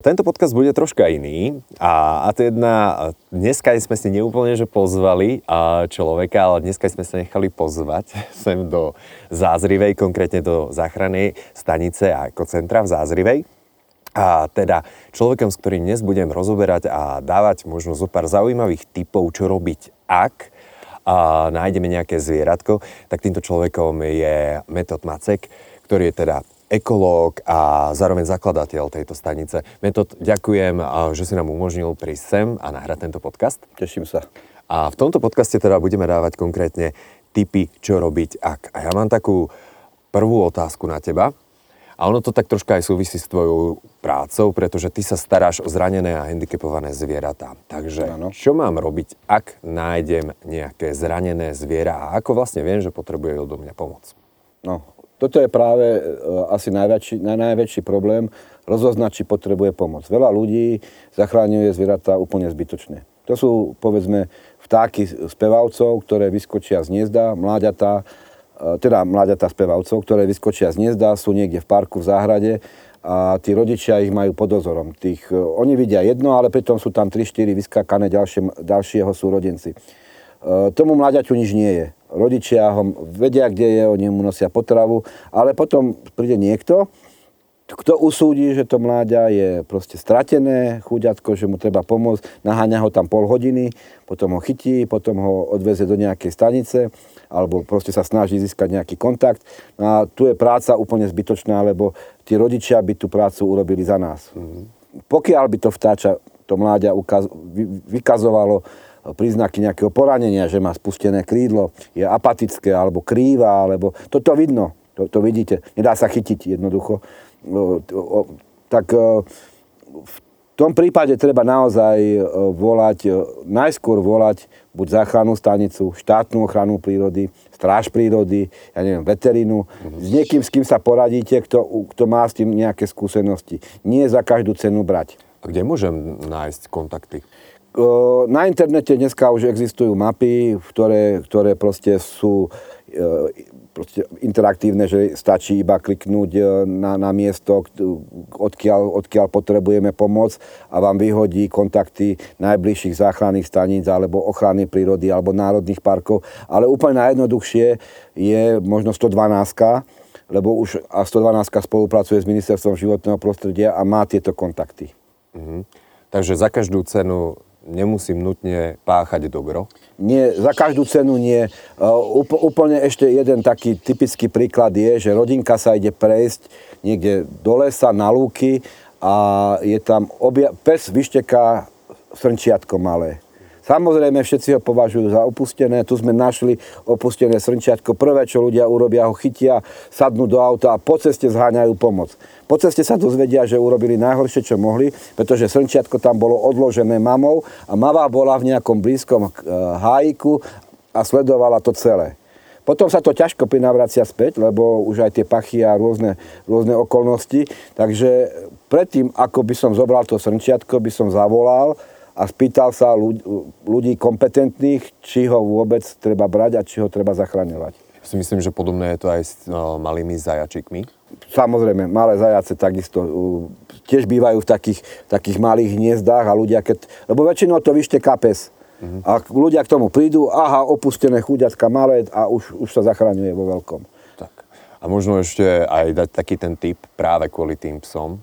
Tento podcast bude troška iný a, a to jedna, dneska sme si neúplne že pozvali človeka, ale dneska sme sa nechali pozvať sem do Zázrivej, konkrétne do záchrannej stanice a ekocentra v Zázrivej. A teda človekom, s ktorým dnes budem rozoberať a dávať možno zo pár zaujímavých typov, čo robiť, ak a nájdeme nejaké zvieratko, tak týmto človekom je Metod Macek, ktorý je teda ekológ a zároveň zakladateľ tejto stanice. Metod, ďakujem, že si nám umožnil prísť sem a nahrať tento podcast. Teším sa. A v tomto podcaste teda budeme dávať konkrétne tipy, čo robiť ak. A ja mám takú prvú otázku na teba. A ono to tak troška aj súvisí s tvojou prácou, pretože ty sa staráš o zranené a handicapované zvieratá. Takže ano. čo mám robiť, ak nájdem nejaké zranené zviera a ako vlastne viem, že potrebuje do mňa pomoc? No, toto je práve e, asi najväčší, najväčší problém, rozoznať, či potrebuje pomoc. Veľa ľudí zachráňuje zvieratá úplne zbytočne. To sú, povedzme, vtáky spevavcov, ktoré vyskočia z hniezda, mláďatá, e, teda mláďatá spevavcov, ktoré vyskočia z hniezda, sú niekde v parku, v záhrade a tí rodičia ich majú pod dozorom. Tých, e, oni vidia jedno, ale pritom sú tam 3-4 vyskákané ďalšie, ďalšieho súrodenci. Tomu mláďaťu nič nie je rodičia ho vedia, kde je, oni mu nosia potravu, ale potom príde niekto, kto usúdi, že to mláďa je proste stratené, chuďatko, že mu treba pomôcť, naháňa ho tam pol hodiny, potom ho chytí, potom ho odvezie do nejakej stanice, alebo proste sa snaží získať nejaký kontakt. No a tu je práca úplne zbytočná, lebo tí rodičia by tú prácu urobili za nás. Mm-hmm. Pokiaľ by to vtáča, to mláďa ukaz, vykazovalo príznaky nejakého poranenia, že má spustené krídlo, je apatické alebo krýva, alebo toto vidno, to, to vidíte, nedá sa chytiť jednoducho. Tak e, v tom prípade treba naozaj e, volať, e, najskôr volať buď záchrannú stanicu, štátnu ochranu prírody, stráž prírody, ja neviem, veterinu, s niekým, s kým sa poradíte, kto, kto má s tým nejaké skúsenosti. Nie za každú cenu brať. A kde môžem nájsť kontakty? Na internete dneska už existujú mapy, ktoré, ktoré proste sú e, proste interaktívne, že stačí iba kliknúť e, na, na miesto, odkiaľ, odkiaľ potrebujeme pomoc a vám vyhodí kontakty najbližších záchranných staníc alebo ochrany prírody alebo národných parkov. Ale úplne najjednoduchšie je možno 112 lebo už a 112 spolupracuje s Ministerstvom životného prostredia a má tieto kontakty. Mhm. Takže za každú cenu nemusím nutne páchať dobro? Nie, za každú cenu nie. Uh, úplne ešte jeden taký typický príklad je, že rodinka sa ide prejsť niekde do lesa, na lúky a je tam obja- pes vyšteká srnčiatko malé. Samozrejme, všetci ho považujú za opustené. Tu sme našli opustené srnčiatko. Prvé, čo ľudia urobia, ho chytia, sadnú do auta a po ceste zháňajú pomoc. Po ceste sa dozvedia, že urobili najhoršie, čo mohli, pretože srnčiatko tam bolo odložené mamou a mama bola v nejakom blízkom eh, hájiku a sledovala to celé. Potom sa to ťažko prinavracia späť, lebo už aj tie pachy a rôzne, rôzne okolnosti. Takže predtým, ako by som zobral to srnčiatko, by som zavolal a spýtal sa ľudí kompetentných, či ho vôbec treba brať a či ho treba zachraňovať. Ja si myslím, že podobné je to aj s no, malými zajačikmi. Samozrejme, malé zajace takisto tiež bývajú v takých, takých malých hniezdách a ľudia, keď, lebo väčšinou to vyšteká pes. Mm-hmm. A ľudia k tomu prídu, aha, opustené chuďatka malé a už, už sa zachraňuje vo veľkom. Tak. A možno ešte aj dať taký ten typ práve kvôli tým psom,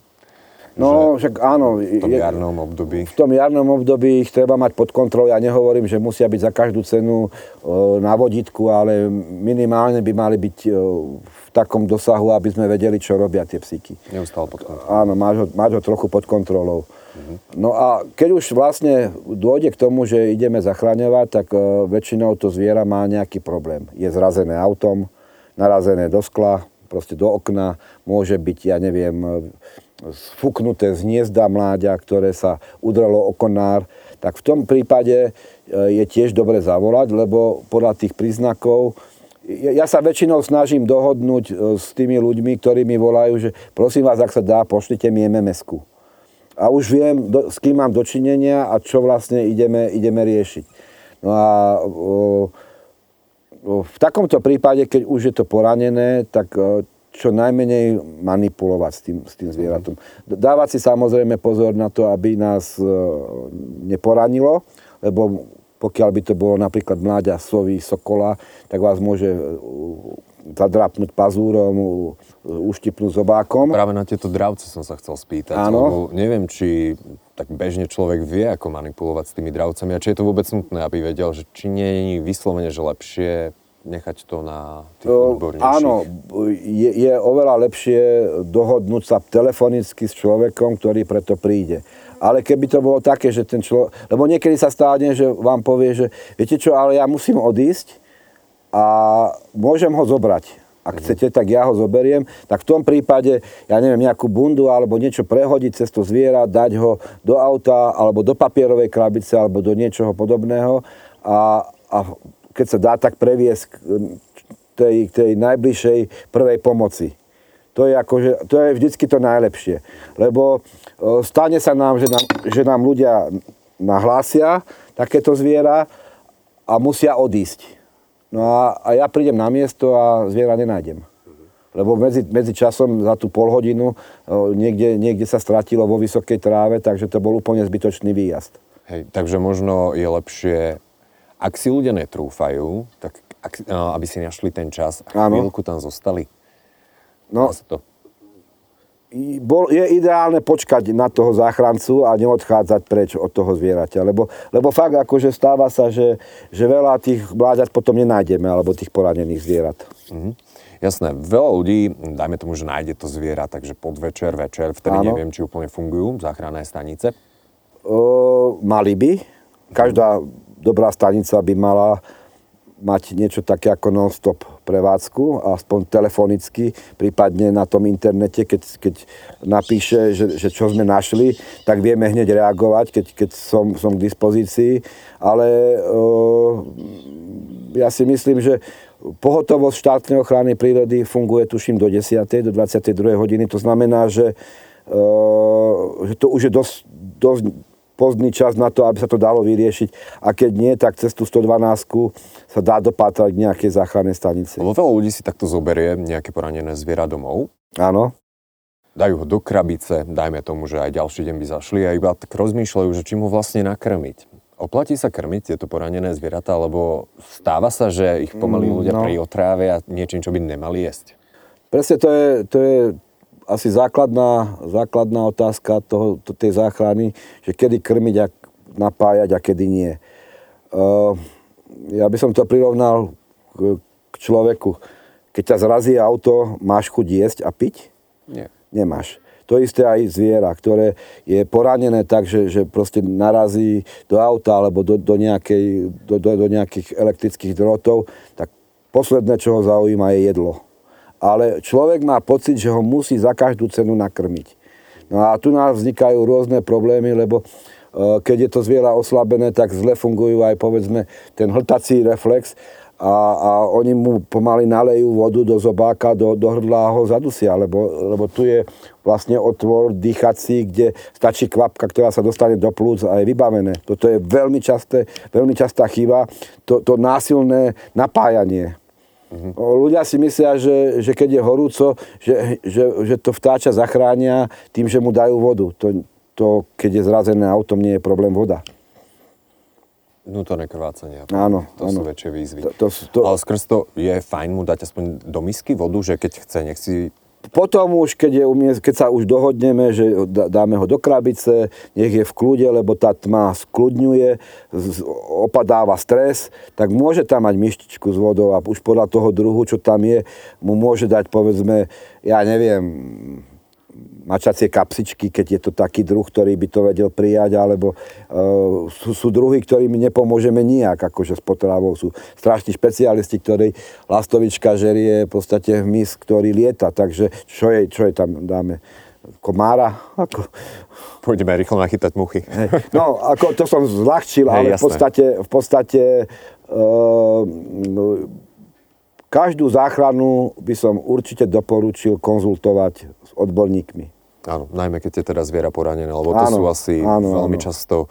No, však áno. V tom jarnom období. V tom jarnom období ich treba mať pod kontrolou. Ja nehovorím, že musia byť za každú cenu na vodítku, ale minimálne by mali byť v takom dosahu, aby sme vedeli, čo robia tie psíky. Neustále pod kontrolou. Áno, máš ho, máš ho trochu pod kontrolou. Mhm. No a keď už vlastne dôjde k tomu, že ideme zachraňovať, tak väčšinou to zviera má nejaký problém. Je zrazené autom, narazené do skla, proste do okna, môže byť, ja neviem, sfuknuté z hniezda mláďa, ktoré sa udrelo o konár, tak v tom prípade e, je tiež dobre zavolať, lebo podľa tých príznakov ja, sa väčšinou snažím dohodnúť e, s tými ľuďmi, ktorí mi volajú, že prosím vás, ak sa dá, pošlite mi MMS-ku. A už viem, do, s kým mám dočinenia a čo vlastne ideme, ideme riešiť. No a v takomto prípade, keď už je to poranené, tak o, čo najmenej manipulovať s tým, s tým zvieratom. Dávať si samozrejme pozor na to, aby nás o, neporanilo, lebo pokiaľ by to bolo napríklad mláďa sovy, sokola, tak vás môže zadrapnúť pazúrom, uštipnúť zobákom. Práve na tieto dravce som sa chcel spýtať. Áno. Lebo neviem, či tak bežne človek vie, ako manipulovať s tými dravcami a či je to vôbec nutné, aby vedel, že či nie je vyslovene, že lepšie nechať to na tých odbornejších. Áno, je, je oveľa lepšie dohodnúť sa telefonicky s človekom, ktorý preto príde. Ale keby to bolo také, že ten človek... Lebo niekedy sa stane, že vám povie, že viete čo, ale ja musím odísť a môžem ho zobrať. Ak chcete, tak ja ho zoberiem. Tak v tom prípade, ja neviem, nejakú bundu alebo niečo prehodiť cez to zviera, dať ho do auta alebo do papierovej krabice alebo do niečoho podobného a, a keď sa dá, tak previesť k tej, tej najbližšej prvej pomoci. To je, akože, to je vždycky to najlepšie. Lebo stane sa nám, že nám, že nám ľudia nahlásia takéto zviera a musia odísť. No a, a ja prídem na miesto a zviera nenájdem. Lebo medzi, medzi časom za tú pol hodinu niekde, niekde sa stratilo vo vysokej tráve, takže to bol úplne zbytočný výjazd. Hej, takže možno je lepšie, ak si ľudia netrúfajú, tak ak, aby si našli ten čas a chvíľku tam zostali. No, to bol, je ideálne počkať na toho záchrancu a neodchádzať preč od toho zvieraťa. Lebo, lebo fakt akože stáva sa, že, že veľa tých mláďat potom nenájdeme, alebo tých poranených zvierat. Mm-hmm. Jasné, veľa ľudí, dajme tomu, že nájde to zviera, takže podvečer, večer, vtedy Áno. neviem, či úplne fungujú záchranné stanice. O, mali by. Každá dobrá stanica by mala mať niečo také ako non-stop prevádzku, aspoň telefonicky, prípadne na tom internete, keď, keď napíše, že, že čo sme našli, tak vieme hneď reagovať, keď, keď som, som k dispozícii. Ale uh, ja si myslím, že pohotovosť štátnej ochrany prírody funguje tuším do 10. do 22. hodiny. To znamená, že, uh, že to už je dosť, dosť pozdný čas na to, aby sa to dalo vyriešiť. A keď nie, tak cez tú 112 sa dá dopátrať k nejakej záchrannej stanici. Lebo veľa ľudí si takto zoberie nejaké poranené zviera domov. Áno. Dajú ho do krabice, dajme tomu, že aj ďalší deň by zašli a iba tak rozmýšľajú, že čím ho vlastne nakrmiť. Oplatí sa krmiť tieto poranené zvieratá, lebo stáva sa, že ich pomaly ľudia mm, no. priotrávia niečím, čo by nemali jesť? Presne to je, to je asi základná, základná otázka toho, to, tej záchrany, že kedy krmiť a napájať a kedy nie. Uh, ja by som to prirovnal k, k človeku. Keď ťa zrazí auto, máš chuť jesť a piť? Nie. Nemáš. To isté aj zviera, ktoré je poranené tak, že, že proste narazí do auta alebo do, do, nejakej, do, do, do nejakých elektrických drotov, tak posledné, čo ho zaujíma, je jedlo ale človek má pocit, že ho musí za každú cenu nakrmiť. No a tu nás vznikajú rôzne problémy, lebo e, keď je to zviera oslabené, tak zle fungujú aj povedzme ten hltací reflex a, a oni mu pomaly nalejú vodu do zobáka, do, do hrdla a ho zadusia, lebo, lebo tu je vlastne otvor dýchací, kde stačí kvapka, ktorá sa dostane do plúc a je vybavené. Toto je veľmi, časté, veľmi častá chyba, to, to násilné napájanie. Uh-huh. Ľudia si myslia, že, že keď je horúco, že, že, že to vtáča zachránia tým, že mu dajú vodu. To, to, keď je zrazené autom, nie je problém voda. Vnútorné krvácanie. Áno. To áno. sú väčšie výzvy. To, to, to... Ale skrz to je fajn mu dať aspoň do misky vodu, že keď chce, nech si potom už, keď, je umiest, keď sa už dohodneme, že dáme ho do krabice, nech je v kľude, lebo tá tma skľudňuje, opadáva stres, tak môže tam mať myštičku s vodou a už podľa toho druhu, čo tam je, mu môže dať povedzme, ja neviem, mačacie kapsičky, keď je to taký druh, ktorý by to vedel prijať, alebo uh, sú, sú druhy, ktorými nepomôžeme nijak, akože s potravou. Sú strašní špecialisti, ktorí lastovička žerie v podstate hmyz, ktorý lieta, takže čo je, čo je tam, dáme komára. Ako... Pôjdeme rýchlo nachytať muchy. No, ako to som zľahčil, ale v podstate, v podstate uh, každú záchranu by som určite doporučil konzultovať s odborníkmi. Áno, najmä keď je teda zviera poranené, lebo to sú asi áno, veľmi áno. často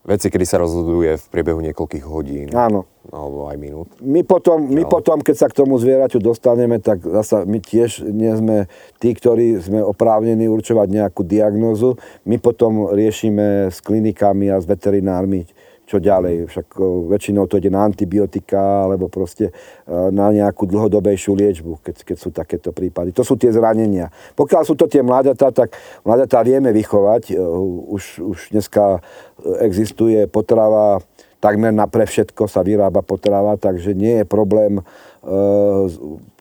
veci, kedy sa rozhoduje v priebehu niekoľkých hodín. Áno. Alebo aj minút. My potom, my potom, keď sa k tomu zvieraťu dostaneme, tak zasa my tiež nie sme tí, ktorí sme oprávnení určovať nejakú diagnózu. My potom riešime s klinikami a s veterinármi čo ďalej. Však väčšinou to ide na antibiotika alebo proste e, na nejakú dlhodobejšiu liečbu, keď, keď sú takéto prípady. To sú tie zranenia. Pokiaľ sú to tie mláďatá, tak mláďatá vieme vychovať. E, už, už dneska existuje potrava takmer na pre všetko sa vyrába potrava, takže nie je problém e,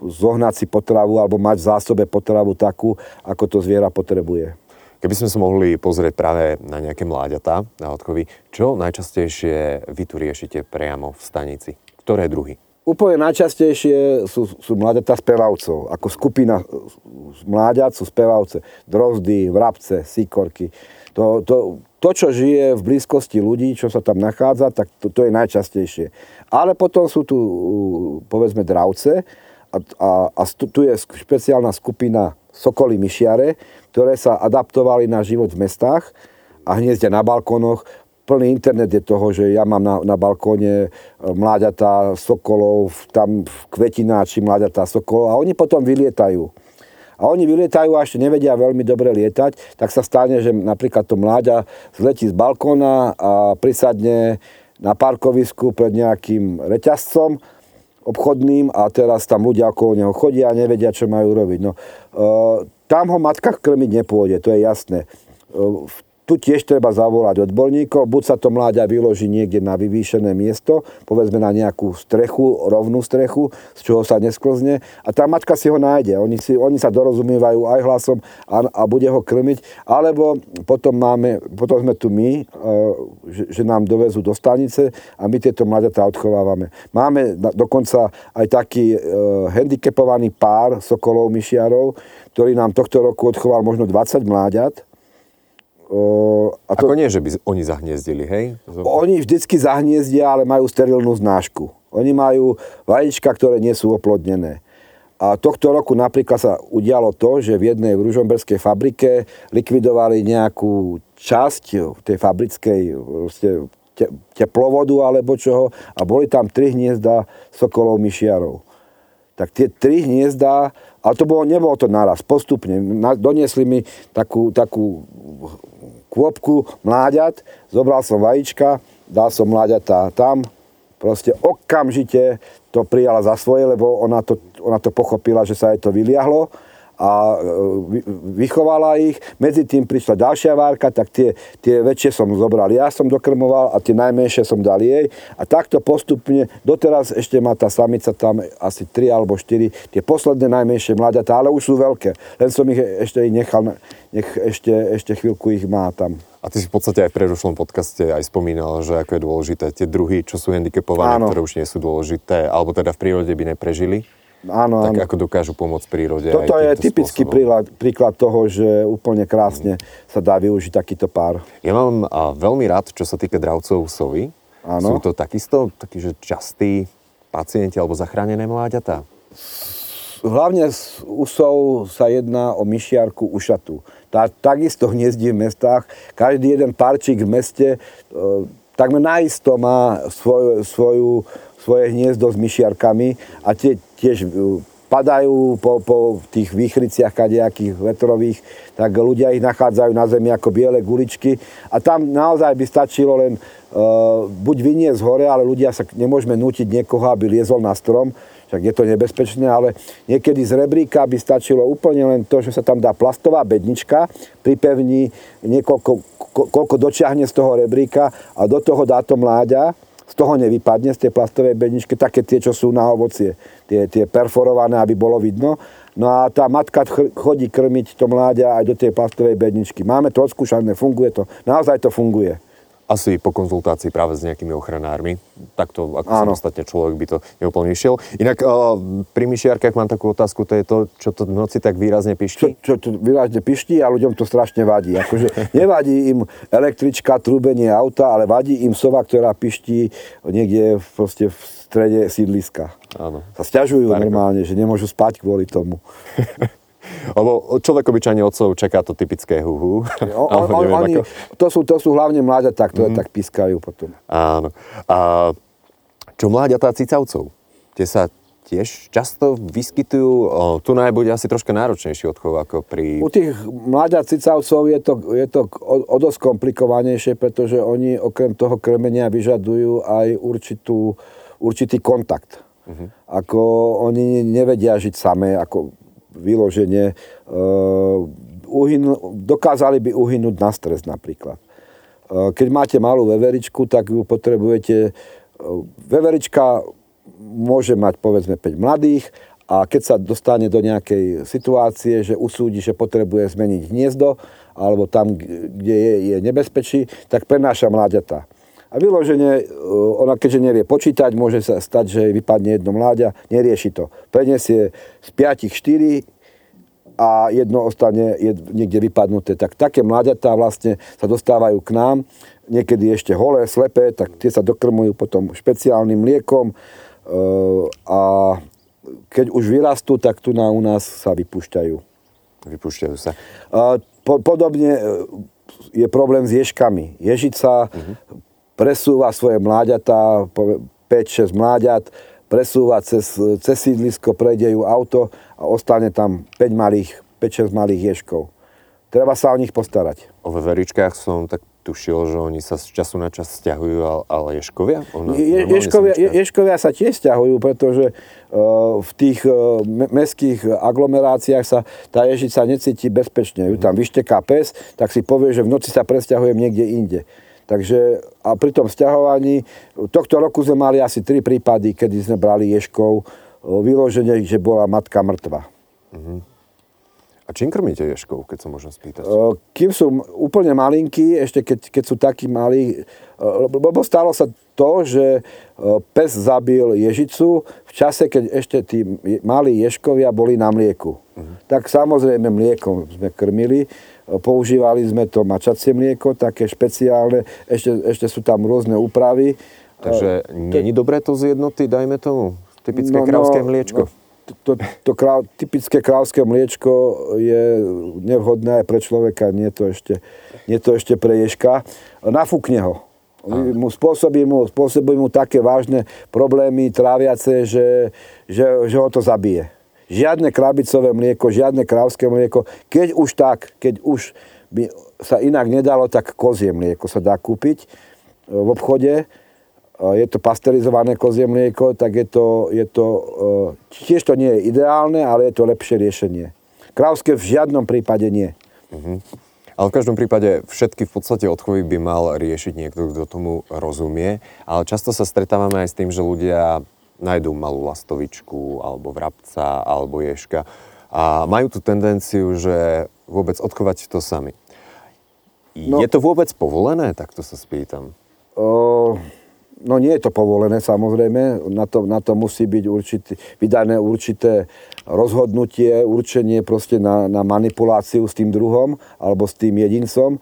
zohnať si potravu alebo mať v zásobe potravu takú, ako to zviera potrebuje. Keby sme sa mohli pozrieť práve na nejaké mláďatá na odchovy, čo najčastejšie vy tu riešite priamo v stanici? Ktoré druhy? Úplne najčastejšie sú, sú mláďatá spevavcov. Ako skupina mláďat sú spevavce. Drozdy, vrabce, síkorky. To, to, to, čo žije v blízkosti ľudí, čo sa tam nachádza, tak to, to je najčastejšie. Ale potom sú tu, povedzme, dravce a, a, a tu je špeciálna skupina sokoly myšiare, ktoré sa adaptovali na život v mestách a hniezdia na balkónoch. Plný internet je toho, že ja mám na, na balkóne e, mláďatá sokolov, tam v kvetináči mláďatá sokolov a oni potom vylietajú. A oni vylietajú a ešte nevedia veľmi dobre lietať, tak sa stane, že napríklad to mláďa zletí z balkóna a prisadne na parkovisku pred nejakým reťazcom obchodným a teraz tam ľudia okolo neho chodia a nevedia, čo majú robiť. No, e, tam ho matka krmiť nepôjde, to je jasné. V tu tiež treba zavolať odborníkov, buď sa to mláďa vyloží niekde na vyvýšené miesto, povedzme na nejakú strechu, rovnú strechu, z čoho sa nesklzne a tá matka si ho nájde. Oni, si, oni sa dorozumievajú aj hlasom a, a bude ho krmiť, alebo potom, máme, potom sme tu my, e, že, že nám dovezú do stanice a my tieto mláďatá odchovávame. Máme dokonca aj taký e, handicapovaný pár sokolov myšiarov, ktorý nám tohto roku odchoval možno 20 mláďat a to, Ako nie, že by oni zahniezdili, hej? Oni vždycky zahniezdia, ale majú sterilnú znášku. Oni majú vajíčka, ktoré nie sú oplodnené. A tohto roku napríklad sa udialo to, že v jednej v ružomberskej fabrike likvidovali nejakú časť tej fabrickej te, teplovodu alebo čoho a boli tam tri hniezda sokolov myšiarov. Tak tie tri hniezda, ale to bolo, nebolo to naraz, postupne. Doniesli mi takú, takú kôpku mláďat, zobral som vajíčka, dal som mláďatá tam, proste okamžite to prijala za svoje, lebo ona to, ona to pochopila, že sa jej to vyliahlo a e, vychovala ich. Medzi tým prišla ďalšia várka, tak tie, tie väčšie som zobral ja som dokrmoval a tie najmenšie som dal jej. A takto postupne, doteraz ešte má tá samica tam asi 3 alebo 4, tie posledné najmenšie mladatá, ale už sú veľké. Len som ich ešte nechal, nech ešte, ešte chvíľku ich má tam. A ty si v podstate aj v predošlom podcaste aj spomínal, že ako je dôležité tie druhy, čo sú handicapované, Áno. ktoré už nie sú dôležité, alebo teda v prírode by neprežili. Áno, tak áno. ako dokážu pomôcť prírode. Toto je typický príklad, príklad toho, že úplne krásne sa dá využiť takýto pár. Ja mám a, veľmi rád, čo sa týka dravcov sovy. Áno. Sú to takisto takí, že častí pacienti alebo zachránené mláďatá? Hlavne z úsov sa jedná o myšiarku ušatu. Tá takisto hniezdí v mestách. Každý jeden parčík v meste e, takmer naisto má svoj, svoju svoje hniezdo s myšiarkami a tie tiež e, padajú po, po tých výchriciach kadejakých vetrových, tak ľudia ich nachádzajú na zemi ako biele guličky. A tam naozaj by stačilo len uh, buď vyniesť hore, ale ľudia sa nemôžeme nútiť niekoho, aby liezol na strom, však je to nebezpečné, ale niekedy z rebríka by stačilo úplne len to, že sa tam dá plastová bednička, pripevní niekoľko, koľko dočiahne z toho rebríka a do toho dá to mláďa, z toho nevypadne, z tej plastovej bedničky, také tie, čo sú na ovocie, tie, tie perforované, aby bolo vidno. No a tá matka chodí krmiť to mláďa aj do tej plastovej bedničky. Máme to odskúšané, funguje to. Naozaj to funguje. Asi po konzultácii práve s nejakými ochranármi. Takto, ako Áno. samostatne človek by to neúplne išiel. Inak uh, pri myšiarkách mám takú otázku, to je to, čo to v noci tak výrazne pišti? Čo, čo to výrazne pišti a ľuďom to strašne vadí. Akože nevadí im električka, trúbenie auta, ale vadí im sova, ktorá piští niekde proste v strede sídliska. Áno. Sa stiažujú normálne, že nemôžu spať kvôli tomu. Lebo človek obyčajne otcov čaká to typické huhu. On, on, oni, to, sú, to sú hlavne mláďatá, ktoré mm. tak pískajú potom. Áno. A čo mláďatá cicavcov? Tie sa tiež často vyskytujú. O, tu najbude asi troška náročnejší odchov ako pri... U tých mláďat cicavcov je to, je to o, o dosť komplikovanejšie, pretože oni okrem toho krmenia vyžadujú aj určitú, určitý kontakt. Uh-huh. Ako oni nevedia žiť samé, ako vyloženie, uh, dokázali by uhynúť na stres napríklad. Uh, keď máte malú veveričku, tak ju potrebujete... Uh, veverička môže mať povedzme 5 mladých a keď sa dostane do nejakej situácie, že usúdi, že potrebuje zmeniť hniezdo, alebo tam, kde je, je nebezpečí, tak prenáša mláďata. A vyloženie, ona keďže nevie počítať, môže sa stať, že vypadne jedno mláďa, nerieši to. Prenesie z 5 4 a jedno ostane niekde vypadnuté. Tak také mláďatá vlastne sa dostávajú k nám, niekedy ešte holé, slepé, tak tie sa dokrmujú potom špeciálnym mliekom a keď už vyrastú, tak tu na u nás sa vypúšťajú. Vypúšťajú sa. Podobne je problém s ježkami. Ježica uh-huh presúva svoje mláďatá, 5-6 mláďat, presúva cez, cez sídlisko, prejde ju auto a ostane tam 5 malých, 5-6 malých ježkov. Treba sa o nich postarať. O veveričkách som tak tušil, že oni sa z času na čas stiahujú, ale ješkovia? Je, ješkovia, je, ješkovia sa tiež stiahujú, pretože uh, v tých uh, mestských aglomeráciách sa tá ježica necíti bezpečne. Ju tam vyšteká pes, tak si povie, že v noci sa presťahujem niekde inde. Takže a pri tom vzťahovaní, tohto roku sme mali asi tri prípady, kedy sme brali ješkov, vyloženie, že bola matka mŕtva. Uh-huh. A čím krmíte ješkov, keď sa môžem spýtať? Kým sú úplne malinkí, ešte keď, keď sú takí malí, lebo stalo sa to, že pes zabil ježicu v čase, keď ešte tí malí ješkovia boli na mlieku. Uh-huh. Tak samozrejme mliekom sme krmili Používali sme to mačacie mlieko, také špeciálne, ešte, ešte sú tam rôzne úpravy. Takže není dobré to zjednoty, dajme tomu, typické no, krávské no, mliečko? No, to, to krá, typické krávské mliečko je nevhodné aj pre človeka, nie to ešte, nie to ešte pre ježka. Nafúkne ho. Mu spôsobí, mu, spôsobí mu také vážne problémy tráviace, že, že, že ho to zabije žiadne krabicové mlieko, žiadne krávské mlieko. Keď už tak, keď už by sa inak nedalo, tak kozie mlieko sa dá kúpiť e, v obchode. E, je to pasterizované kozie mlieko, tak je to, je to, e, tiež to nie je ideálne, ale je to lepšie riešenie. Krávské v žiadnom prípade nie. Uh-huh. Ale v každom prípade všetky v podstate odchovy by mal riešiť niekto, kto tomu rozumie. Ale často sa stretávame aj s tým, že ľudia nájdú malú lastovičku, alebo vrabca, alebo ješka a majú tú tendenciu, že vôbec odchovať to sami. No, je to vôbec povolené? Tak to sa spýtam. O, no nie je to povolené samozrejme, na to, na to musí byť určitý, vydané určité rozhodnutie, určenie proste na, na manipuláciu s tým druhom alebo s tým jedincom.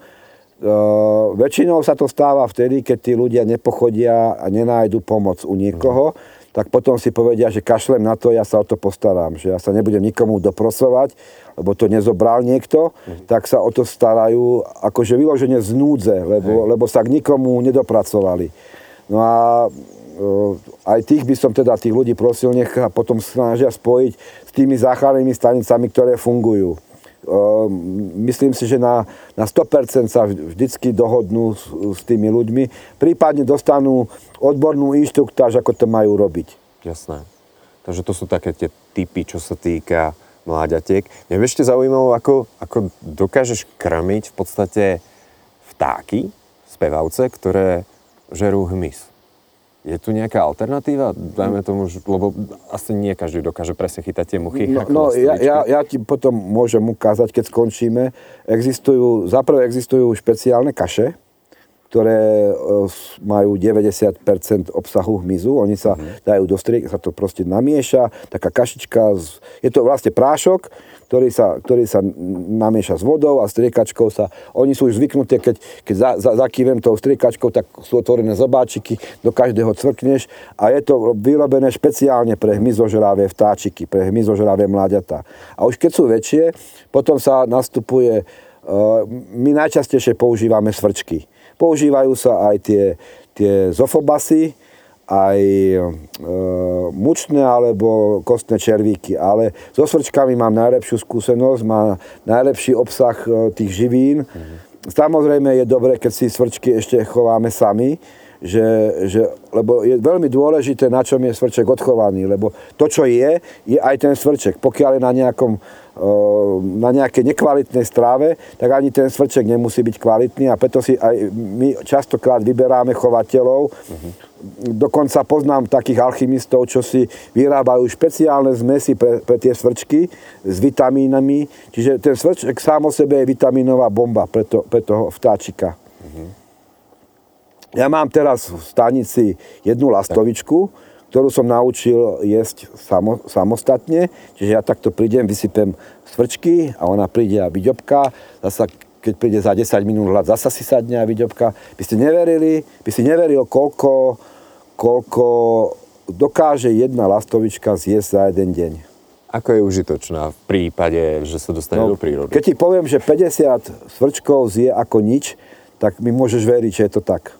Uh, väčšinou sa to stáva vtedy, keď tí ľudia nepochodia a nenájdu pomoc u niekoho. Mm tak potom si povedia, že kašlem na to, ja sa o to postaram, že ja sa nebudem nikomu doprosovať, lebo to nezobral niekto, mm. tak sa o to starajú akože vyloženie z núdze, lebo, lebo sa k nikomu nedopracovali. No a e, aj tých by som teda tých ľudí prosil, nech potom snažia spojiť s tými záchrannými stanicami, ktoré fungujú. E, myslím si, že na, na 100% sa vždycky dohodnú s, s tými ľuďmi, prípadne dostanú odbornú inštruktáž, ako to majú robiť. Jasné. Takže to sú také tie typy, čo sa týka mláďatiek. Mňa ešte zaujímalo, ako, ako dokážeš krmiť v podstate vtáky, spevavce, ktoré žerú hmyz. Je tu nejaká alternatíva? Dajme tomu, lebo asi nie každý dokáže presne chytať tie muchy. No, no ja, ja, ja ti potom môžem ukázať, keď skončíme. Existujú, zaprvé existujú špeciálne kaše, ktoré e, majú 90% obsahu hmyzu. Oni sa dajú do striek, sa to proste namieša, taká kašička, z, je to vlastne prášok, ktorý sa, ktorý sa namieša s vodou a striekačkou sa, oni sú už zvyknuté, keď, keď za, za, zakývem tou striekačkou, tak sú otvorené zobáčiky, do každého cvrkneš a je to vyrobené špeciálne pre hmyzožravé vtáčiky, pre hmyzožravé mláďatá. A už keď sú väčšie, potom sa nastupuje, e, my najčastejšie používame svrčky. Používajú sa aj tie, tie zofobasy, aj e, mučné alebo kostné červíky, ale so svrčkami mám najlepšiu skúsenosť, má najlepší obsah e, tých živín. Samozrejme je dobré, keď si svrčky ešte chováme sami, že, že, lebo je veľmi dôležité, na čom je svrček odchovaný, lebo to, čo je, je aj ten svrček. Pokiaľ je na, nejakom, na nejakej nekvalitnej stráve, tak ani ten svrček nemusí byť kvalitný a preto si aj my častokrát vyberáme chovateľov. Dokonca poznám takých alchymistov, čo si vyrábajú špeciálne zmesy pre, pre tie svrčky s vitamínami. Čiže ten svrček sám o sebe je vitamínová bomba pre, to, pre toho vtáčika. Ja mám teraz v stanici jednu lastovičku, ktorú som naučil jesť samo, samostatne. Čiže ja takto prídem, vysypem svrčky a ona príde a vyďobká. Zasa, keď príde za 10 minút hlad, zasa si sadne a vyďobká. By ste neverili, by si neveril, koľko, koľko dokáže jedna lastovička zjesť za jeden deň. Ako je užitočná v prípade, že sa dostane do prírody? No, keď ti poviem, že 50 svrčkov zje ako nič, tak mi môžeš veriť, že je to tak.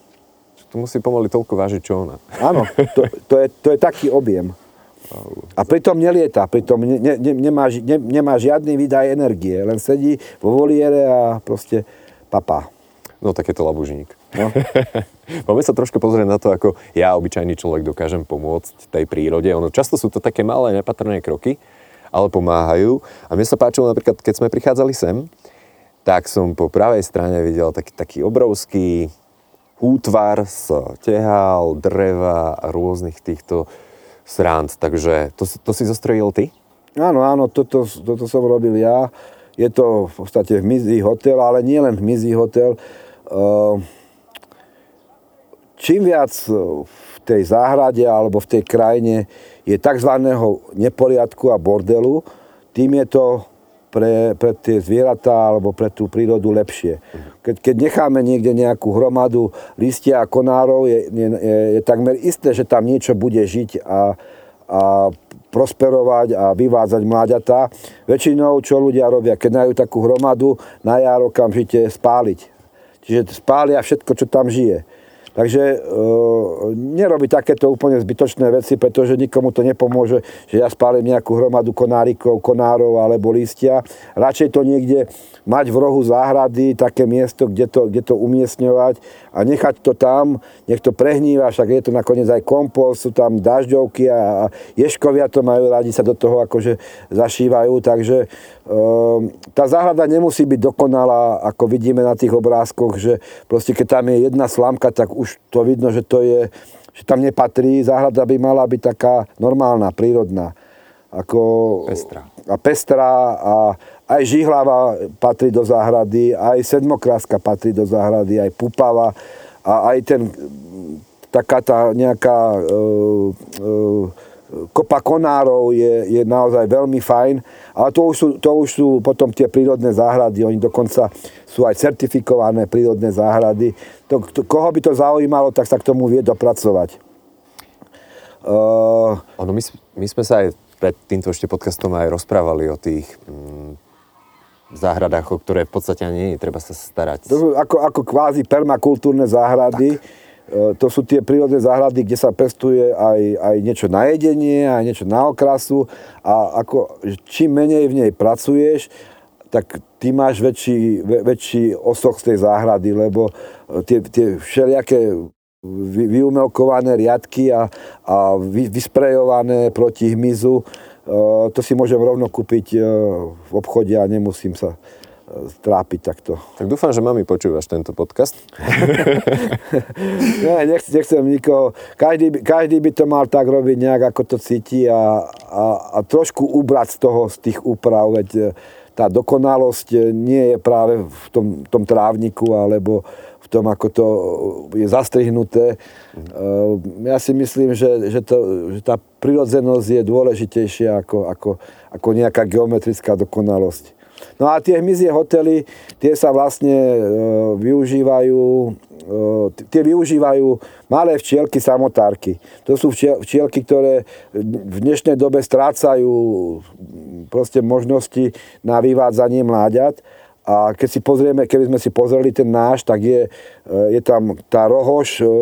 To musí pomaly toľko vážiť, čo ona. Áno, to, to, je, to je taký objem. A pritom nelieta, pritom ne, ne, ne- nemá, ne, nemá žiadny výdaj energie, len sedí vo voliere a proste papá. No tak je to labužník. No. Poďme sa trošku pozrieť na to, ako ja, obyčajný človek, dokážem pomôcť tej prírode. Ono, často sú to také malé, nepatrné kroky, ale pomáhajú. A mne sa páčilo napríklad, keď sme prichádzali sem, tak som po pravej strane videl taký, taký obrovský útvar z tehál, dreva a rôznych týchto srand. Takže to, to si zostrojil ty? Áno, áno, toto, toto som robil ja. Je to v podstate hmyzí hotel, ale nie len hmyzí hotel. Ehm, Čím viac v tej záhrade alebo v tej krajine je tzv. neporiadku a bordelu, tým je to pre, pre tie zvieratá alebo pre tú prírodu lepšie. Keď, keď necháme niekde nejakú hromadu listia a konárov, je, je, je, je takmer isté, že tam niečo bude žiť a, a prosperovať a vyvádzať mláďatá. Väčšinou, čo ľudia robia, keď majú takú hromadu, na jar okamžite spáliť. Čiže spália všetko, čo tam žije. Takže e, nerobí takéto úplne zbytočné veci, pretože nikomu to nepomôže, že ja spálim nejakú hromadu konárikov, konárov alebo lístia. Radšej to niekde mať v rohu záhrady, také miesto, kde to, kde to umiestňovať a nechať to tam, nech to prehníva, však je to nakoniec aj kompost, sú tam dažďovky a, a ješkovia to majú radi, sa do toho akože zašívajú, takže e, tá záhrada nemusí byť dokonalá, ako vidíme na tých obrázkoch, že proste keď tam je jedna slamka, tak už to vidno, že to je, že tam nepatrí. Záhrada by mala byť taká normálna, prírodná. Ako, Pestrá. A pestrá a aj žihlava patrí do záhrady, aj sedmokráska patrí do záhrady, aj pupava a aj ten, taká tá nejaká e, e, kopa konárov je, je naozaj veľmi fajn, ale to už, sú, to už sú potom tie prírodné záhrady, oni dokonca sú aj certifikované prírodné záhrady. To, to, koho by to zaujímalo, tak sa k tomu vie dopracovať. Uh, Ono, my, my sme sa aj pred týmto ešte podcastom aj rozprávali o tých mm, záhradách, o ktoré v podstate ani nie je treba sa starať. To sú ako, ako kvázi permakultúrne záhrady. E, To sú tie prírodné záhrady, kde sa pestuje aj, aj niečo na jedenie, aj niečo na okrasu. A ako, čím menej v nej pracuješ, tak ty máš väčší, vä- väčší osoch z tej záhrady, lebo e, tie, tie všelijaké vy, vyumelkované riadky a, a vy, vysprejované proti hmyzu, to si môžem rovno kúpiť e, v obchode a nemusím sa e, trápiť takto. Tak dúfam, že mami počúvaš tento podcast. Nie, nechcem, nechcem nikoho. Každý, každý by to mal tak robiť nejak, ako to cíti a, a, a trošku ubrať z toho, z tých úprav, veď tá dokonalosť nie je práve v tom, tom trávniku alebo tom, ako to je zastrihnuté. Ja si myslím, že, že, to, že tá prirodzenosť je dôležitejšia ako, ako, ako nejaká geometrická dokonalosť. No a tie hmyzie hotely, tie sa vlastne e, využívajú, e, tie využívajú malé včielky samotárky. To sú včielky, ktoré v dnešnej dobe strácajú proste možnosti na vyvádzanie mláďat a keď si pozrieme, keby sme si pozreli ten náš, tak je, e, je tam tá rohož e, e,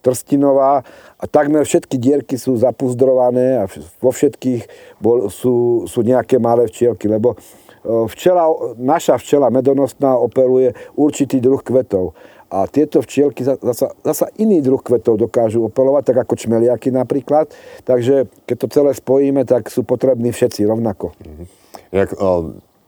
trstinová a takmer všetky dierky sú zapuzdrované a vo všetkých bol, sú, sú nejaké malé včielky, lebo včela, naša včela medonostná operuje určitý druh kvetov. A tieto včielky zasa, zasa iný druh kvetov dokážu opelovať, tak ako čmeliaky napríklad. Takže keď to celé spojíme, tak sú potrební všetci rovnako. Mm-hmm. Jak, o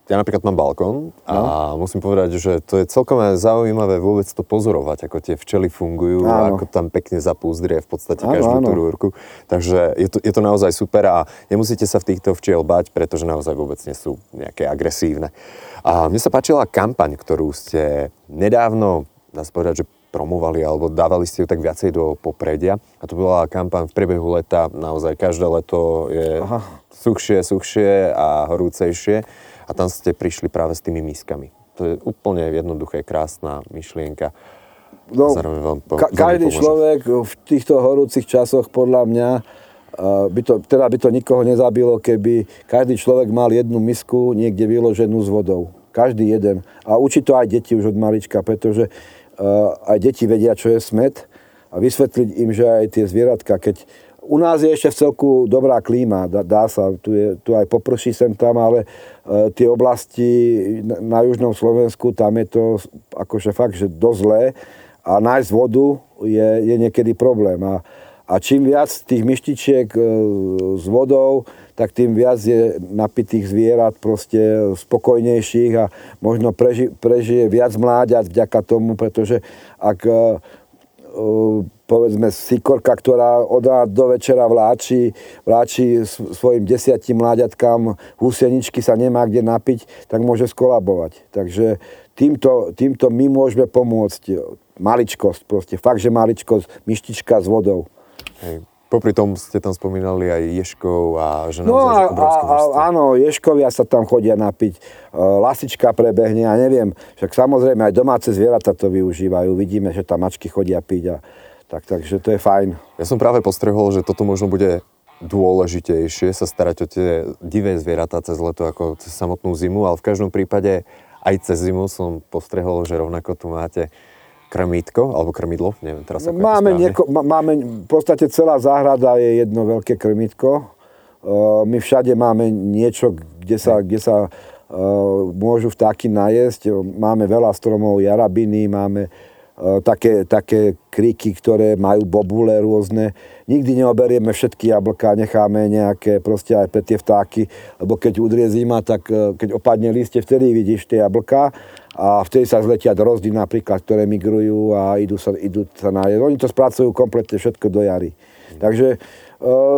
ja napríklad mám balkón a no. musím povedať, že to je celkom zaujímavé vôbec to pozorovať, ako tie včely fungujú a ako tam pekne zapúzdrie v podstate áno, každú áno. tú rúrku. Takže je to, je to naozaj super a nemusíte sa v týchto včiel bať, pretože naozaj vôbec nie sú nejaké agresívne. A mne sa páčila kampaň, ktorú ste nedávno, dá sa povedať, že promovali alebo dávali ste ju tak viacej do popredia. A to bola kampaň v priebehu leta, naozaj každé leto je Aha. suchšie, suchšie a horúcejšie a tam ste prišli práve s tými mískami. To je úplne jednoduché, krásna myšlienka. No, po, ka- každý pomôže. človek v týchto horúcich časoch podľa mňa by to, teda by to nikoho nezabilo, keby každý človek mal jednu misku niekde vyloženú s vodou. Každý jeden. A učí to aj deti už od malička, pretože uh, aj deti vedia, čo je smet a vysvetliť im, že aj tie zvieratka, keď u nás je ešte v celku dobrá klíma, dá, dá sa, tu, je, tu aj poprší sem tam, ale e, tie oblasti na, na južnom Slovensku, tam je to akože fakt, že dosť zlé a nájsť vodu je, je niekedy problém. A, a čím viac tých myštičiek e, s vodou, tak tým viac je napitých zvierat proste spokojnejších a možno preži, prežije viac mláďat vďaka tomu, pretože ak e, povedzme sikorka, ktorá od rána do večera vláči, vláči svojim desiatim mláďatkám húseničky sa nemá kde napiť, tak môže skolabovať. Takže týmto, týmto my môžeme pomôcť. Maličkosť proste, fakt, že maličkosť, myštička s vodou. Hej. Popri tom ste tam spomínali aj ješkov a že no a, a, a, áno, ješkovia sa tam chodia napiť, e, lasička prebehne a neviem, však samozrejme aj domáce zvieratá to využívajú, vidíme, že tam mačky chodia piť a tak, takže to je fajn. Ja som práve postrehol, že toto možno bude dôležitejšie sa starať o tie divé zvieratá cez leto ako cez samotnú zimu, ale v každom prípade aj cez zimu som postrehol, že rovnako tu máte krmítko, alebo krmidlo, neviem teraz ako máme, nieko, máme, v podstate celá záhrada je jedno veľké krmítko. My všade máme niečo, kde sa, kde sa môžu vtáky najesť. Máme veľa stromov, jarabiny, máme také, také kríky, ktoré majú bobule rôzne. Nikdy neoberieme všetky jablka, necháme nejaké proste aj pre tie vtáky, lebo keď udrie zima, tak keď opadne lístie, vtedy vidíš tie jablka a vtedy sa zletia drozdy napríklad, ktoré migrujú a idú sa, idú sa nájsť. Oni to spracujú kompletne všetko do jary. Takže e,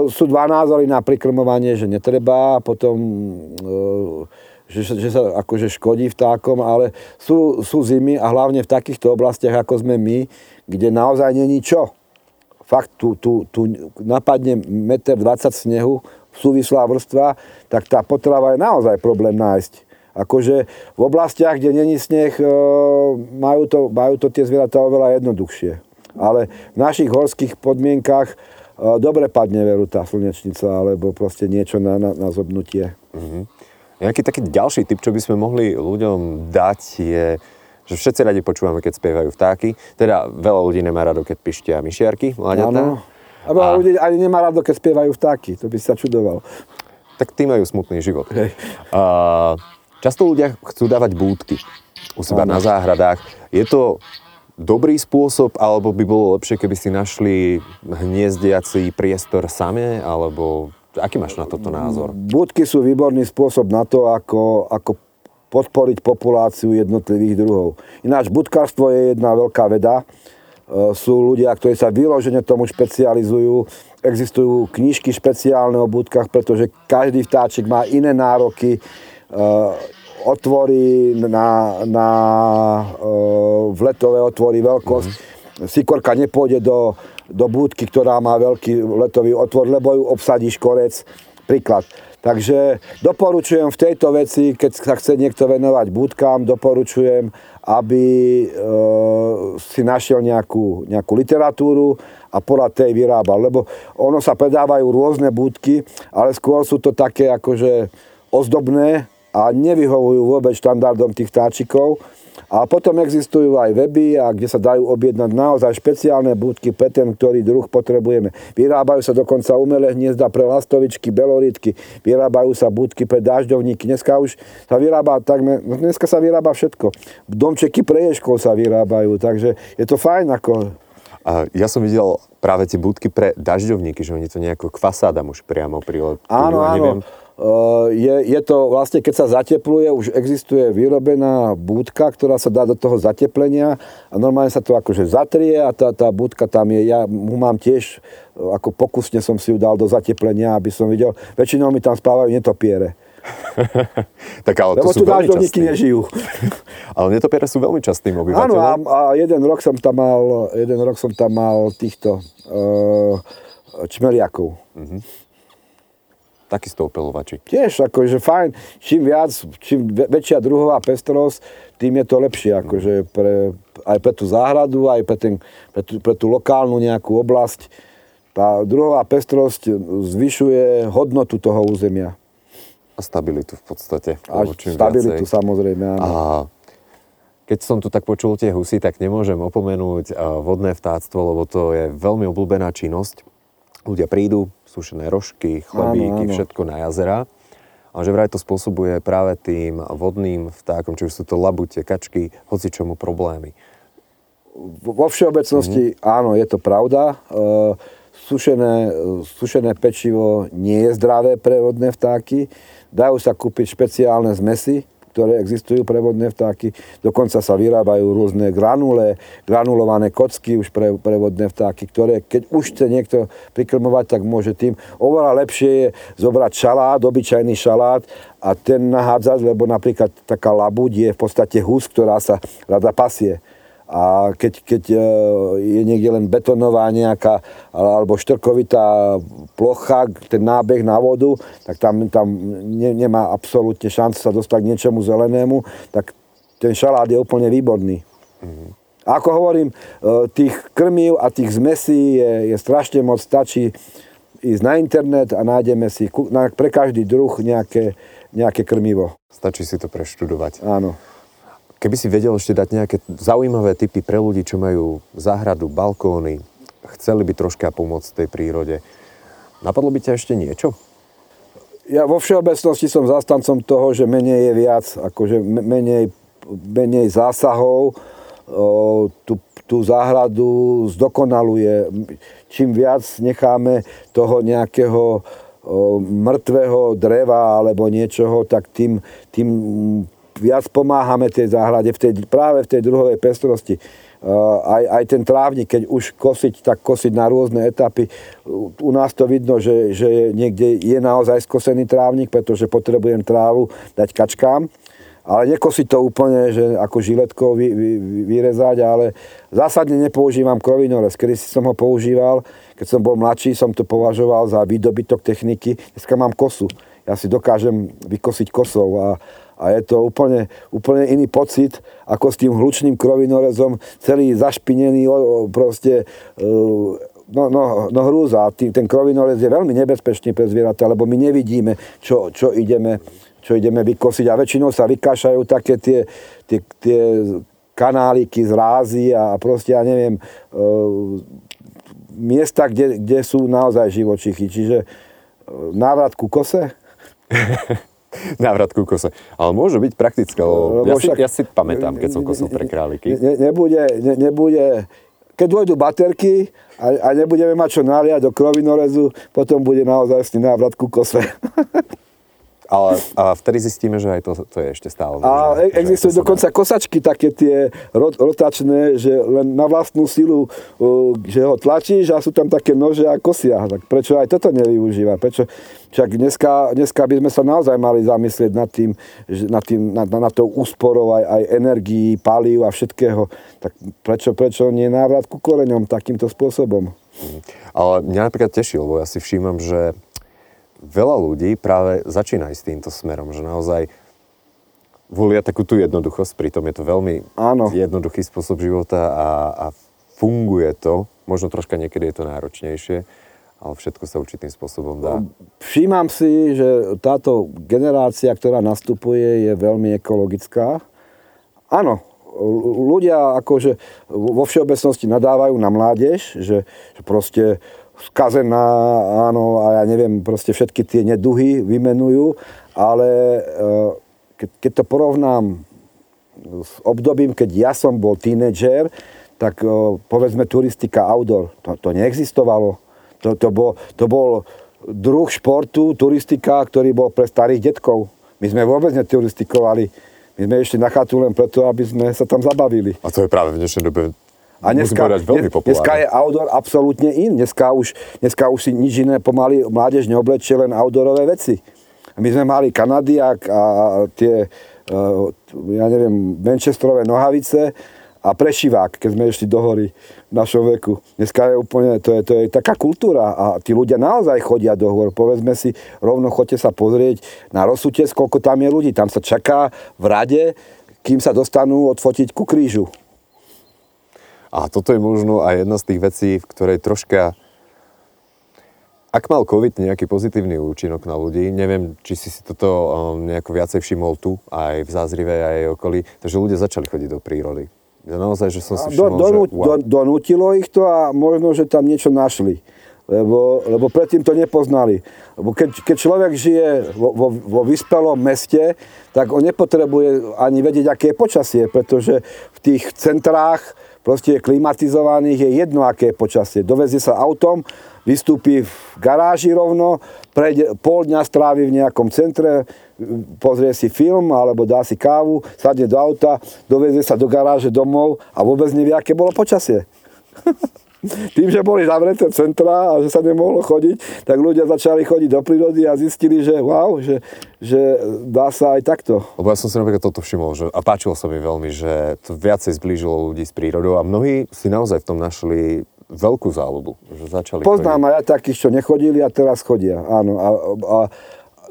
sú dva názory na prikrmovanie, že netreba, potom e, že, že sa akože škodí vtákom, ale sú, sú zimy a hlavne v takýchto oblastiach, ako sme my, kde naozaj není čo. Fakt, tu, tu, tu napadne 1,20 m snehu, súvislá vrstva, tak tá potrava je naozaj problém nájsť. Akože v oblastiach, kde není sneh, e, majú to, majú to tie zvieratá oveľa jednoduchšie. Ale v našich horských podmienkach e, dobre padne veru tá slnečnica, alebo proste niečo na, na, na zobnutie. Mm-hmm. Nejaký taký ďalší tip, čo by sme mohli ľuďom dať, je, že všetci radi počúvame, keď spievajú vtáky. Teda veľa ľudí nemá rado, keď pištia myšiarky, mladiatá. Áno. A veľa ľudí ani nemá rado, keď spievajú vtáky. To by sa čudoval. Tak tí majú smutný život. Hej. A Často ľudia chcú dávať búdky u seba na záhradách. Je to dobrý spôsob, alebo by bolo lepšie, keby si našli hniezdiaci priestor same, alebo aký máš na toto názor? Búdky sú výborný spôsob na to, ako, ako podporiť populáciu jednotlivých druhov. Ináč budkárstvo je jedna veľká veda. sú ľudia, ktorí sa vyložene tomu špecializujú. Existujú knižky špeciálne o budkách, pretože každý vtáčik má iné nároky, e, otvory na, na vletové otvory, veľkosť. Mm-hmm. Sikorka nepôjde do, do budky, ktorá má veľký letový otvor, lebo ju obsadí škorec. Príklad. Takže doporučujem v tejto veci, keď sa chce niekto venovať budkám, doporučujem, aby e, si našiel nejakú, nejakú literatúru a podľa tej vyrábal. Lebo ono sa predávajú rôzne budky, ale skôr sú to také akože ozdobné a nevyhovujú vôbec štandardom tých táčikov. A potom existujú aj weby, a kde sa dajú objednať naozaj špeciálne budky pre ten, ktorý druh potrebujeme. Vyrábajú sa dokonca umelé hniezda pre lastovičky, belorítky, vyrábajú sa budky pre dažďovníky. Dneska už sa vyrába takmer, no dneska sa vyrába všetko. Domčeky pre ježkov sa vyrábajú, takže je to fajn ako... A ja som videl práve tie budky pre dažďovníky, že oni to nejako k fasádam už priamo prilepujú. Áno, áno. Neviem. Eh, je, je to vlastne, keď sa zatepluje, už existuje vyrobená búdka, ktorá sa dá do toho zateplenia a normálne sa to akože zatrie a tá, tá búdka tam je. Ja mu mám tiež, eh, ako pokusne som si ju dal do zateplenia, aby som videl. Väčšinou mi tam spávajú netopiere. tak ale Lebo to sú tu dážďovníky nežijú. ale netopiere sú veľmi častým obyvateľom. Áno, a, a jeden rok som tam mal, jeden rok som tam mal týchto uh, čmeliakov. Uh-huh takisto opelovači. Tiež, akože fajn, čím viac, čím väčšia druhová pestrosť, tým je to lepšie, akože pre, aj pre tú záhradu, aj pre, ten, pre, tú, pre tú lokálnu nejakú oblasť. Tá druhová pestrosť zvyšuje hodnotu toho územia. A stabilitu v podstate. A stabilitu viacej. samozrejme, áno. A keď som tu tak počul tie husy, tak nemôžem opomenúť vodné vtáctvo, lebo to je veľmi obľúbená činnosť. Ľudia prídu, sušené rožky, chlebíky, áno, áno. všetko na jazera. A že vraj to spôsobuje práve tým vodným vtákom, či už sú to labute, kačky, hoci čomu problémy. Vo všeobecnosti mm-hmm. áno, je to pravda. E, sušené, sušené pečivo nie je zdravé pre vodné vtáky. Dajú sa kúpiť špeciálne zmesy, ktoré existujú pre vodné vtáky. Dokonca sa vyrábajú rôzne granule, granulované kocky už pre, pre vodné vtáky, ktoré keď už chce niekto prikrmovať, tak môže tým. Oveľa lepšie je zobrať šalát, obyčajný šalát a ten nahádzať, lebo napríklad taká labuť je v podstate hus, ktorá sa rada pasie a keď, keď e, je niekde len betonová nejaká alebo štrkovitá plocha, ten nábeh na vodu, tak tam, tam ne, nemá absolútne šancu sa dostať k niečomu zelenému, tak ten šalát je úplne výborný. Mm-hmm. A ako hovorím, e, tých krmív a tých zmesí je, je strašne moc, stačí ísť na internet a nájdeme si pre každý druh nejaké, nejaké krmivo. Stačí si to preštudovať. Áno. Keby si vedel ešte dať nejaké zaujímavé typy pre ľudí, čo majú záhradu, balkóny, chceli by troška pomôcť tej prírode, napadlo by ťa ešte niečo? Ja vo všeobecnosti som zastancom toho, že menej je viac, akože menej, menej zásahov, o, tú, tú záhradu zdokonaluje. Čím viac necháme toho nejakého mŕtvého dreva alebo niečoho, tak tým, tým viac pomáhame tej záhrade v tej, práve v tej druhovej pestrosti. Uh, aj, aj ten trávnik, keď už kosiť, tak kosiť na rôzne etapy. U nás to vidno, že, že niekde je naozaj skosený trávnik, pretože potrebujem trávu dať kačkám. Ale nekosiť to úplne, že ako žiletkou vy, vy, vyrezať, ale zásadne nepoužívam krovinorez. Kedy si som ho používal, keď som bol mladší, som to považoval za výdobytok techniky. Dneska mám kosu. Ja si dokážem vykosiť kosou a, a je to úplne, úplne iný pocit, ako s tým hlučným krovinorezom, celý zašpinený, proste, e, no, no, no hrúza. Ten krovinorez je veľmi nebezpečný pre zvieratá, lebo my nevidíme, čo, čo, ideme, čo ideme vykosiť a väčšinou sa vykášajú také tie, tie, tie kanáliky z rázy a proste, ja neviem, e, miesta, kde, kde sú naozaj živočichy. Čiže e, návrat ku kose? návrat ku kose. Ale môže byť praktické, lebo ja, si, ja si pamätám, keď som kosil pre králiky. Ne, nebude, ne, nebude, keď dôjdu baterky a, a nebudeme mať čo naliať do krovinorezu, potom bude naozaj návrat ku kose. Ale a vtedy zistíme, že aj to, to je ešte stále. A možné, e- existujú dokonca kosačky také tie rot- rotačné, že len na vlastnú silu, uh, že ho tlačíš a sú tam také nože a kosia. Tak prečo aj toto nevyužíva? Prečo? Však dneska, dneska by sme sa naozaj mali zamyslieť nad tým, že nad, tým, nad, nad tou úsporou aj, aj energií, palív a všetkého. Tak prečo, prečo nie návrat ku koreňom takýmto spôsobom? dá. Ale mňa napríklad teší, lebo ja si všímam, že veľa ľudí práve začína s týmto smerom, že naozaj volia takú tú jednoduchosť, pritom je to veľmi Áno. jednoduchý spôsob života a, a funguje to. Možno troška niekedy je to náročnejšie, ale všetko sa určitým spôsobom dá. Všímam si, že táto generácia, ktorá nastupuje, je veľmi ekologická. Áno, ľudia akože vo všeobecnosti nadávajú na mládež, že, že proste skazená, áno, a ja neviem, proste všetky tie neduhy vymenujú, ale e, keď, keď to porovnám s obdobím, keď ja som bol tínedžer, tak o, povedzme turistika outdoor, to, to neexistovalo. To, to, bol, to bol druh športu, turistika, ktorý bol pre starých detkov. My sme vôbec neturistikovali. My sme išli na chatu len preto, aby sme sa tam zabavili. A to je práve v dnešnej dobe A dneska, povedať, veľmi populárne. dneska je outdoor absolútne in. Dneska už, dneska už si nič iné pomaly mládež neoblečie, len outdoorové veci. My sme mali Kanadiak a tie, uh, ja neviem, Manchesterové nohavice a prešivák, keď sme išli do hory v našom veku. Dneska je úplne, to je, to je taká kultúra a tí ľudia naozaj chodia do hôr. Povedzme si, rovno chodte sa pozrieť na rozsutec, koľko tam je ľudí. Tam sa čaká v rade, kým sa dostanú odfotiť ku krížu. A toto je možno aj jedna z tých vecí, v ktorej troška... Ak mal COVID nejaký pozitívny účinok na ľudí, neviem, či si si toto um, nejako viacej všimol tu, aj v Zázrive, aj okolí, takže ľudia začali chodiť do prírody. Ja naozaj, že som si Do, všimol, donú, že... Wow. do, donútilo ich to a možno, že tam niečo našli. Lebo, lebo predtým to nepoznali. Lebo keď, keď človek žije vo, vo, vo vyspelom meste, tak on nepotrebuje ani vedieť, aké je počasie, pretože v tých centrách proste je klimatizovaných, je jedno, aké počasie. Dovezie sa autom, vystúpi v garáži rovno, prejde, pol dňa strávi v nejakom centre, pozrie si film alebo dá si kávu, sadne do auta, dovezie sa do garáže domov a vôbec nevie, aké bolo počasie. Tým, že boli zavreté centra a že sa nemohlo chodiť, tak ľudia začali chodiť do prírody a zistili, že wow, že, že dá sa aj takto. Lebo ja som si napríklad toto všimol že, a páčilo sa mi veľmi, že to viacej zblížilo ľudí s prírodou a mnohí si naozaj v tom našli veľkú záľubu, že začali Poznám aj takých, čo nechodili a teraz chodia. Áno, a, a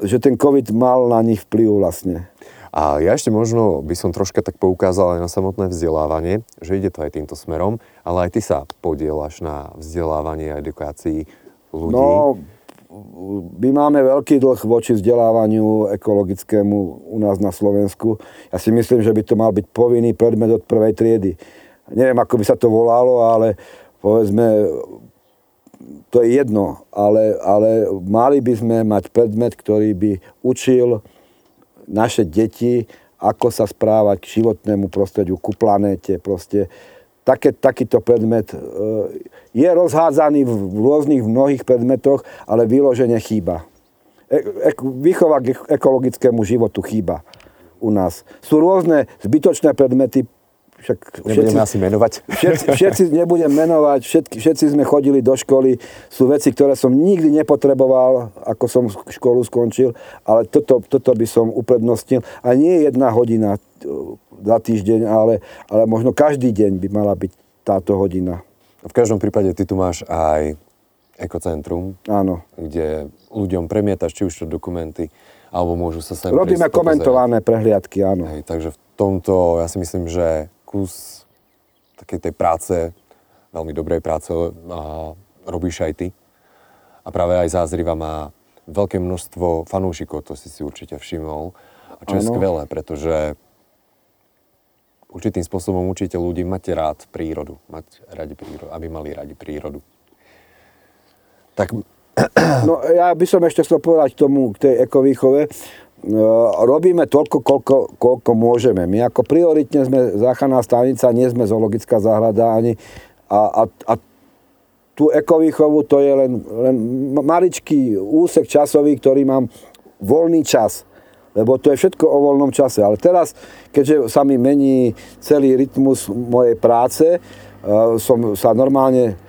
že ten COVID mal na nich vplyv vlastne. A ja ešte možno by som troška tak poukázal aj na samotné vzdelávanie, že ide to aj týmto smerom, ale aj ty sa podielaš na vzdelávanie a edukácii ľudí. No, my máme veľký dlh voči vzdelávaniu ekologickému u nás na Slovensku. Ja si myslím, že by to mal byť povinný predmet od prvej triedy. Neviem, ako by sa to volalo, ale povedzme, to je jedno, ale, ale mali by sme mať predmet, ktorý by učil naše deti, ako sa správať k životnému prostrediu, ku planéte, proste také, takýto predmet e, je rozhádzaný v rôznych v mnohých predmetoch, ale vyložene chýba. E, e, výchova k ekologickému životu chýba u nás. Sú rôzne zbytočné predmety, však Nebudeme asi menovať. Všetci, všetci nebudem menovať, všetky, všetci sme chodili do školy, sú veci, ktoré som nikdy nepotreboval, ako som školu skončil, ale toto, toto by som uprednostnil. A nie jedna hodina uh, za týždeň, ale, ale možno každý deň by mala byť táto hodina. V každom prípade ty tu máš aj ekocentrum, Áno. kde ľuďom premietaš či už to dokumenty, alebo môžu sa sem Robíme komentované prehliadky, áno. Hej, takže v tomto ja si myslím, že kus takej tej práce, veľmi dobrej práce a, robíš aj ty. A práve aj Zázriva má veľké množstvo fanúšikov, to si si určite všimol. A čo je Áno. skvelé, pretože určitým spôsobom učíte ľudí mať rád prírodu, mať radi prírodu, aby mali radi prírodu. Tak No ja by som ešte chcel povedať k tomu, k tej ekovýchove. No, robíme toľko, koľko, koľko môžeme. My ako prioritne sme záchranná stanica, nie sme zoologická záhrada ani a, a, a tú ekovýchovu to je len, len maličký úsek časový, ktorý mám voľný čas. Lebo to je všetko o voľnom čase. Ale teraz, keďže sa mi mení celý rytmus mojej práce, e, som sa normálne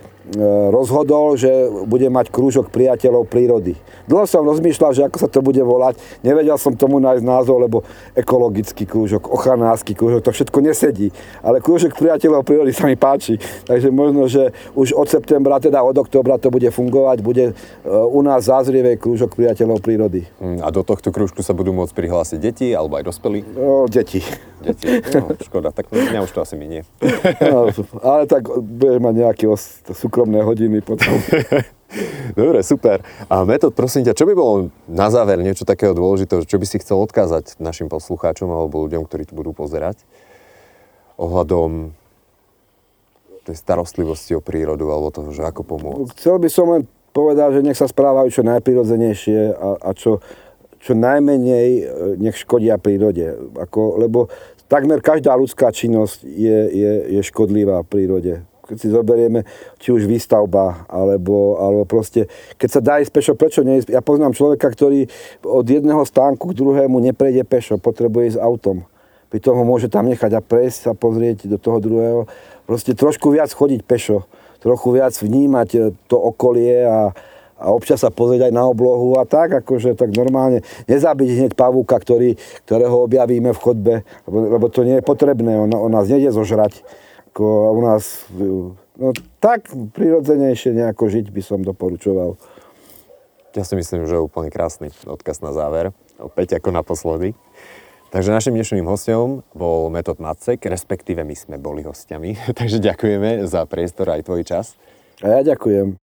rozhodol, že bude mať krúžok priateľov prírody. Dlho som rozmýšľal, že ako sa to bude volať. Nevedel som tomu nájsť názov, lebo ekologický krúžok, ochranársky krúžok, to všetko nesedí. Ale krúžok priateľov prírody sa mi páči. Takže možno, že už od septembra, teda od oktobra to bude fungovať. Bude e, u nás zázrievej krúžok priateľov prírody. Mm, a do tohto krúžku sa budú môcť prihlásiť deti alebo aj dospelí? No, deti. Deti, no, škoda, tak mňa už to asi minie. No, ale tak budeš mať nejaké súkromné hodiny potom. Dobre, super. A Metod, prosím ťa, čo by bolo na záver niečo takého dôležitého, čo by si chcel odkázať našim poslucháčom alebo ľuďom, ktorí tu budú pozerať ohľadom tej starostlivosti o prírodu alebo toho, že ako pomôcť? Chcel by som len povedať, že nech sa správajú čo najprirodzenejšie a, a čo, čo najmenej e, nech škodia prírode. Ako, lebo takmer každá ľudská činnosť je, je, je škodlivá v prírode. Keď si zoberieme, či už výstavba, alebo, alebo proste, keď sa dá ísť pešo, prečo neísť? Ja poznám človeka, ktorý od jedného stánku k druhému neprejde pešo, potrebuje ísť autom. Pri toho môže tam nechať a prejsť sa pozrieť do toho druhého. Proste trošku viac chodiť pešo, trochu viac vnímať to okolie a, a občas sa pozrieť aj na oblohu a tak, akože tak normálne nezabiť hneď pavúka, ktorý, ktorého objavíme v chodbe, lebo, lebo to nie je potrebné, on, on nás nejde zožrať. Ako u nás, no tak prirodzenejšie nejako žiť by som doporučoval. Ja si myslím, že je úplne krásny odkaz na záver, opäť ako naposledy. Takže našim dnešným hostom bol Metod Macek, respektíve my sme boli hostiami. Takže ďakujeme za priestor aj tvoj čas. A ja ďakujem.